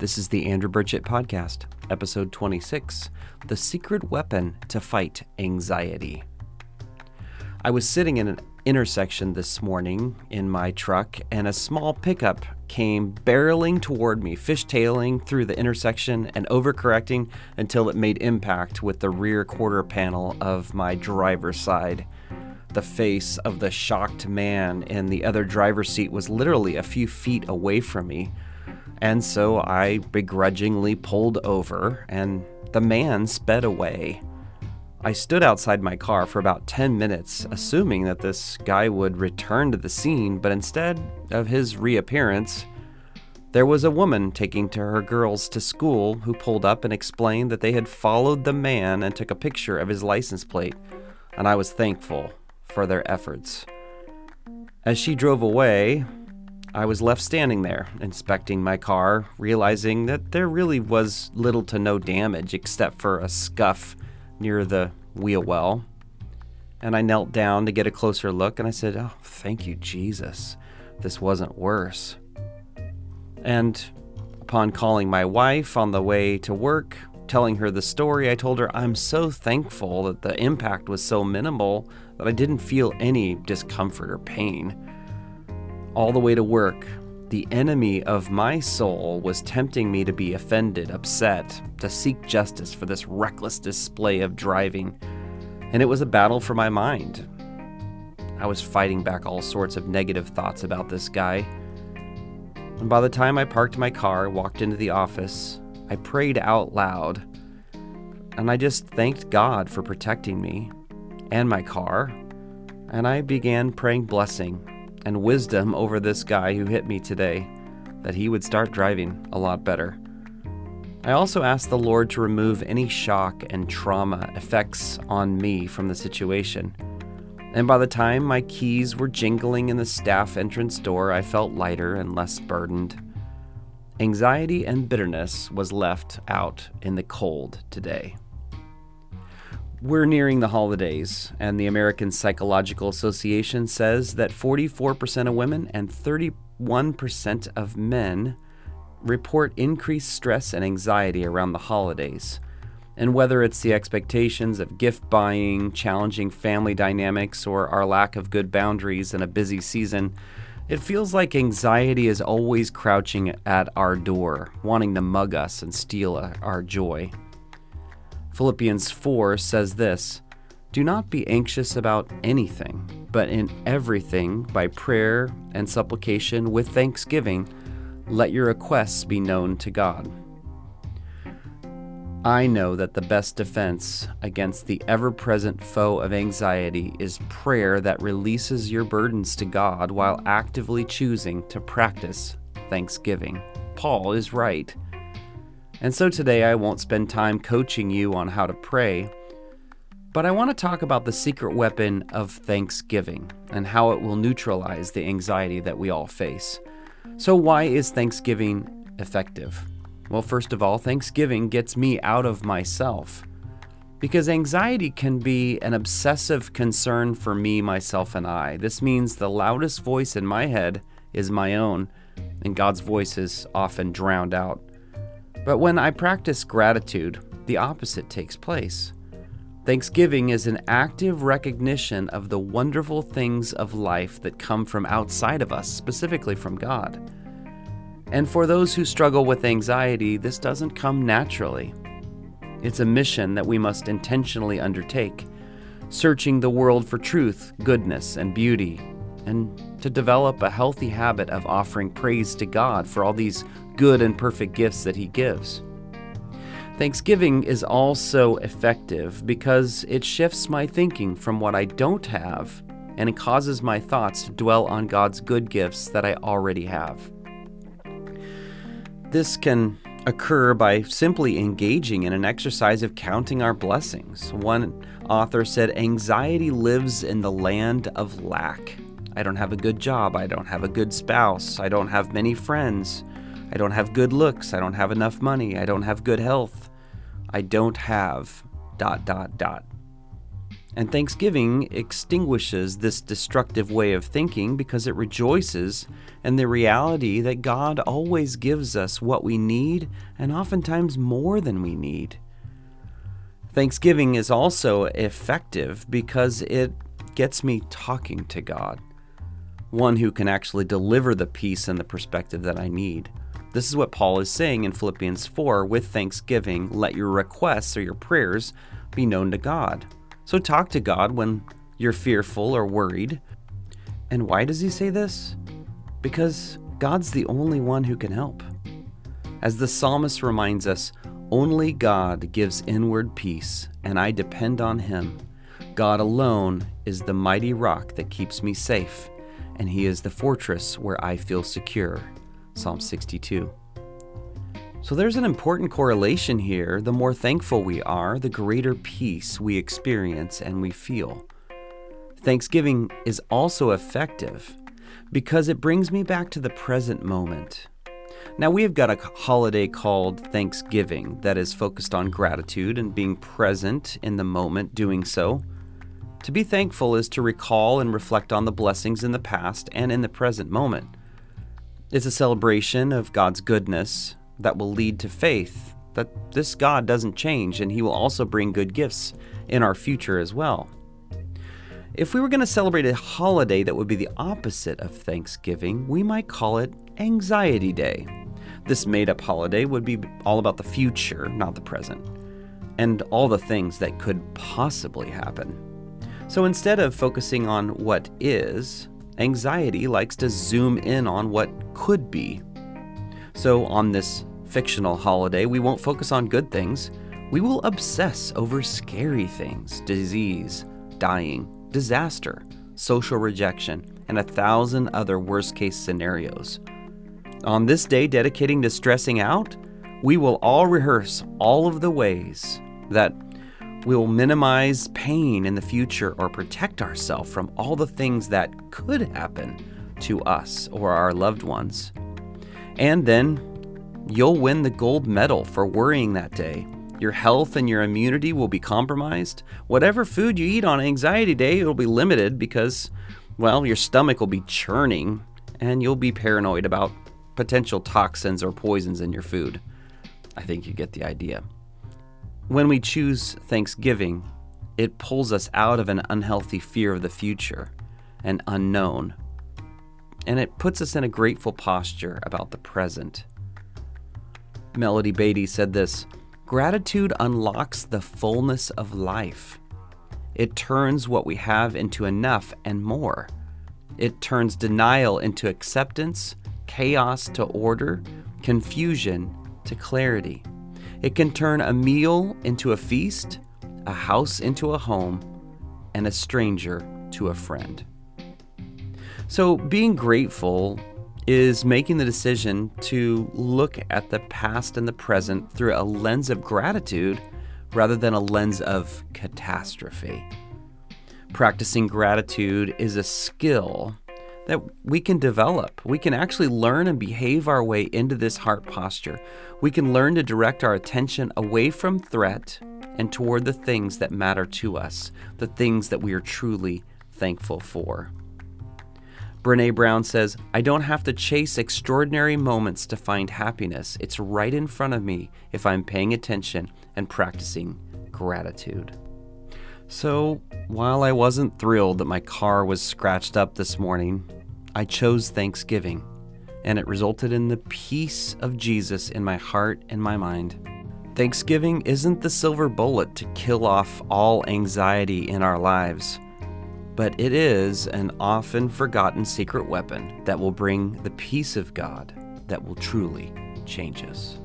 This is the Andrew Burchett Podcast, episode 26 The Secret Weapon to Fight Anxiety. I was sitting in an intersection this morning in my truck, and a small pickup came barreling toward me, fishtailing through the intersection and overcorrecting until it made impact with the rear quarter panel of my driver's side. The face of the shocked man in the other driver's seat was literally a few feet away from me and so I begrudgingly pulled over, and the man sped away. I stood outside my car for about 10 minutes, assuming that this guy would return to the scene, but instead of his reappearance, there was a woman taking to her girls to school who pulled up and explained that they had followed the man and took a picture of his license plate, and I was thankful for their efforts. As she drove away, I was left standing there, inspecting my car, realizing that there really was little to no damage except for a scuff near the wheel well. And I knelt down to get a closer look and I said, Oh, thank you, Jesus. This wasn't worse. And upon calling my wife on the way to work, telling her the story, I told her I'm so thankful that the impact was so minimal that I didn't feel any discomfort or pain all the way to work, the enemy of my soul was tempting me to be offended, upset, to seek justice for this reckless display of driving, and it was a battle for my mind. I was fighting back all sorts of negative thoughts about this guy. And by the time I parked my car, walked into the office, I prayed out loud, and I just thanked God for protecting me and my car, and I began praying blessing and wisdom over this guy who hit me today, that he would start driving a lot better. I also asked the Lord to remove any shock and trauma effects on me from the situation. And by the time my keys were jingling in the staff entrance door, I felt lighter and less burdened. Anxiety and bitterness was left out in the cold today. We're nearing the holidays, and the American Psychological Association says that 44% of women and 31% of men report increased stress and anxiety around the holidays. And whether it's the expectations of gift buying, challenging family dynamics, or our lack of good boundaries in a busy season, it feels like anxiety is always crouching at our door, wanting to mug us and steal our joy. Philippians 4 says this Do not be anxious about anything, but in everything, by prayer and supplication with thanksgiving, let your requests be known to God. I know that the best defense against the ever present foe of anxiety is prayer that releases your burdens to God while actively choosing to practice thanksgiving. Paul is right. And so today I won't spend time coaching you on how to pray, but I want to talk about the secret weapon of thanksgiving and how it will neutralize the anxiety that we all face. So, why is Thanksgiving effective? Well, first of all, Thanksgiving gets me out of myself. Because anxiety can be an obsessive concern for me, myself, and I. This means the loudest voice in my head is my own, and God's voice is often drowned out. But when I practice gratitude, the opposite takes place. Thanksgiving is an active recognition of the wonderful things of life that come from outside of us, specifically from God. And for those who struggle with anxiety, this doesn't come naturally. It's a mission that we must intentionally undertake, searching the world for truth, goodness, and beauty, and to develop a healthy habit of offering praise to God for all these good and perfect gifts that He gives. Thanksgiving is also effective because it shifts my thinking from what I don't have and it causes my thoughts to dwell on God's good gifts that I already have. This can occur by simply engaging in an exercise of counting our blessings. One author said, Anxiety lives in the land of lack. I don't have a good job. I don't have a good spouse. I don't have many friends. I don't have good looks. I don't have enough money. I don't have good health. I don't have dot dot dot. And thanksgiving extinguishes this destructive way of thinking because it rejoices in the reality that God always gives us what we need and oftentimes more than we need. Thanksgiving is also effective because it gets me talking to God, one who can actually deliver the peace and the perspective that I need. This is what Paul is saying in Philippians 4 with thanksgiving, let your requests or your prayers be known to God. So talk to God when you're fearful or worried. And why does he say this? Because God's the only one who can help. As the psalmist reminds us, only God gives inward peace, and I depend on Him. God alone is the mighty rock that keeps me safe, and He is the fortress where I feel secure. Psalm 62. So there's an important correlation here. The more thankful we are, the greater peace we experience and we feel. Thanksgiving is also effective because it brings me back to the present moment. Now, we have got a holiday called Thanksgiving that is focused on gratitude and being present in the moment doing so. To be thankful is to recall and reflect on the blessings in the past and in the present moment. It's a celebration of God's goodness that will lead to faith that this God doesn't change and He will also bring good gifts in our future as well. If we were going to celebrate a holiday that would be the opposite of Thanksgiving, we might call it Anxiety Day. This made up holiday would be all about the future, not the present, and all the things that could possibly happen. So instead of focusing on what is, anxiety likes to zoom in on what could be. So on this fictional holiday, we won't focus on good things. We will obsess over scary things disease, dying, disaster, social rejection, and a thousand other worst case scenarios. On this day dedicating to stressing out, we will all rehearse all of the ways that we will minimize pain in the future or protect ourselves from all the things that could happen to us or our loved ones. And then you'll win the gold medal for worrying that day your health and your immunity will be compromised. Whatever food you eat on anxiety day, it'll be limited because, well, your stomach will be churning and you'll be paranoid about potential toxins or poisons in your food. I think you get the idea. When we choose Thanksgiving, it pulls us out of an unhealthy fear of the future and unknown, and it puts us in a grateful posture about the present. Melody Beattie said this Gratitude unlocks the fullness of life. It turns what we have into enough and more. It turns denial into acceptance, chaos to order, confusion to clarity. It can turn a meal into a feast, a house into a home, and a stranger to a friend. So, being grateful is making the decision to look at the past and the present through a lens of gratitude rather than a lens of catastrophe. Practicing gratitude is a skill that we can develop. We can actually learn and behave our way into this heart posture. We can learn to direct our attention away from threat and toward the things that matter to us, the things that we are truly thankful for. Brene Brown says, I don't have to chase extraordinary moments to find happiness. It's right in front of me if I'm paying attention and practicing gratitude. So, while I wasn't thrilled that my car was scratched up this morning, I chose Thanksgiving, and it resulted in the peace of Jesus in my heart and my mind. Thanksgiving isn't the silver bullet to kill off all anxiety in our lives but it is an often forgotten secret weapon that will bring the peace of God that will truly change us.